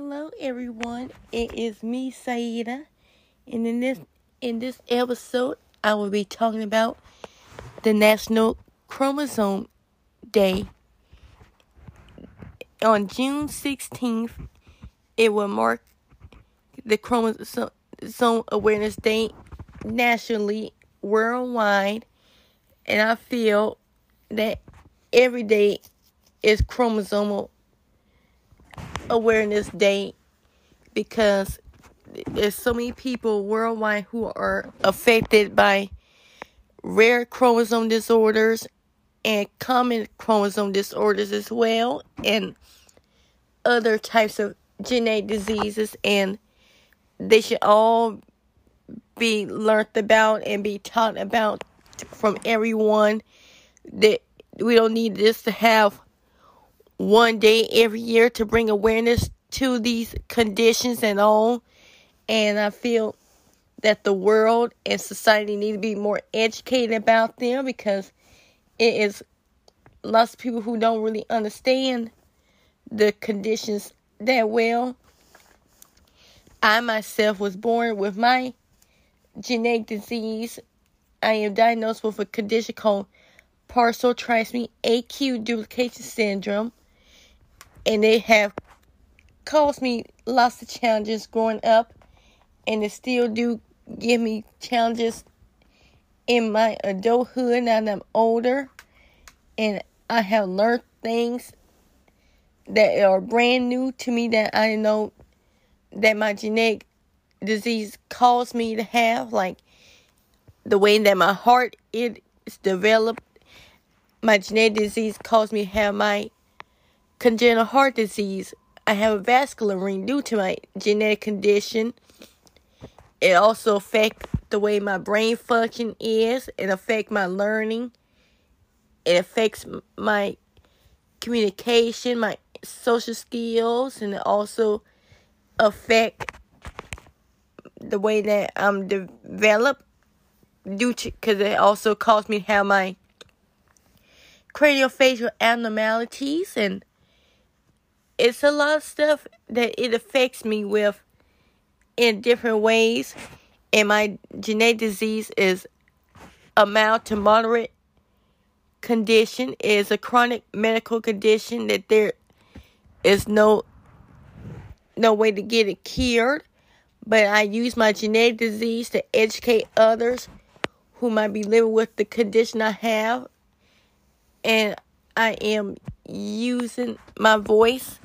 Hello everyone. It is me, Saida. And in this in this episode I will be talking about the National Chromosome Day. On June 16th, it will mark the Chromosome Awareness Day nationally, worldwide. And I feel that every day is chromosomal awareness day because there's so many people worldwide who are affected by rare chromosome disorders and common chromosome disorders as well and other types of genetic diseases and they should all be learned about and be taught about from everyone that we don't need this to have one day every year to bring awareness to these conditions and all. And I feel that the world and society need to be more educated about them because it is lots of people who don't really understand the conditions that well. I myself was born with my genetic disease. I am diagnosed with a condition called partial trisomy 8q duplication syndrome and they have caused me lots of challenges growing up, and they still do give me challenges in my adulthood now that I'm older, and I have learned things that are brand new to me that I know that my genetic disease caused me to have, like the way that my heart is developed. My genetic disease caused me to have my congenital heart disease. I have a vascular ring due to my genetic condition. It also affects the way my brain function is. It affects my learning. It affects my communication, my social skills, and it also affect the way that I'm developed due to because it also caused me to have my craniofacial abnormalities and it's a lot of stuff that it affects me with in different ways. And my genetic disease is a mild to moderate condition. It is a chronic medical condition that there is no no way to get it cured. But I use my genetic disease to educate others who might be living with the condition I have. And I am using my voice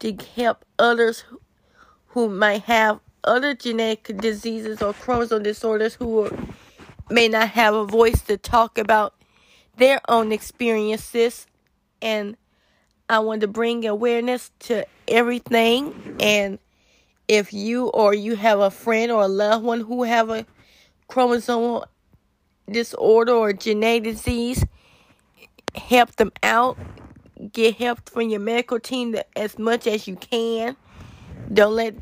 to help others who might have other genetic diseases or chromosome disorders who may not have a voice to talk about their own experiences. And I want to bring awareness to everything. And if you or you have a friend or a loved one who have a chromosomal disorder or genetic disease help them out get help from your medical team as much as you can. Don't let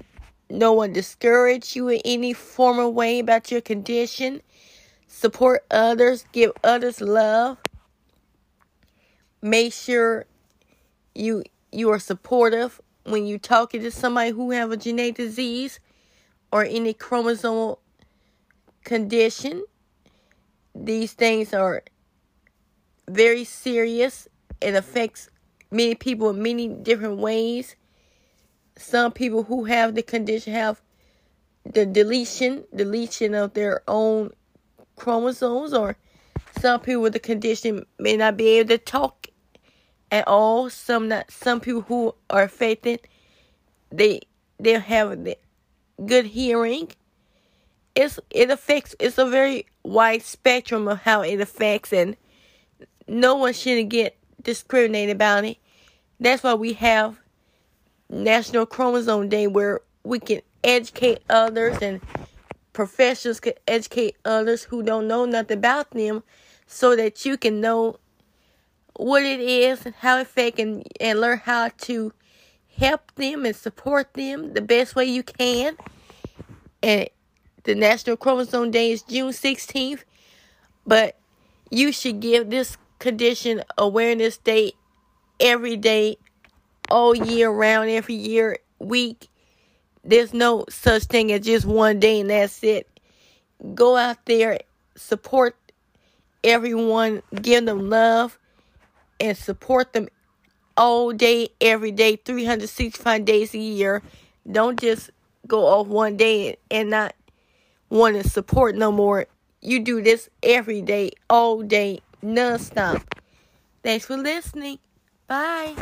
no one discourage you in any form or way about your condition. Support others, give others love. Make sure you you are supportive when you talking to somebody who have a genetic disease or any chromosomal condition. These things are very serious it affects many people in many different ways. Some people who have the condition have the deletion, deletion of their own chromosomes, or some people with the condition may not be able to talk at all. Some not. Some people who are affected, they they have the good hearing. It's it affects. It's a very wide spectrum of how it affects, and no one should get discriminate about it. That's why we have National Chromosome Day where we can educate others and professionals can educate others who don't know nothing about them so that you can know what it is and how it affects and, and learn how to help them and support them the best way you can. And the National Chromosome Day is June 16th, but you should give this Condition Awareness Day every day, all year round, every year. week. There's no such thing as just one day and that's it. Go out there, support everyone, give them love, and support them all day, every day, 365 days a year. Don't just go off one day and not want to support no more. You do this every day, all day, non-stop. Thanks for listening. Bye.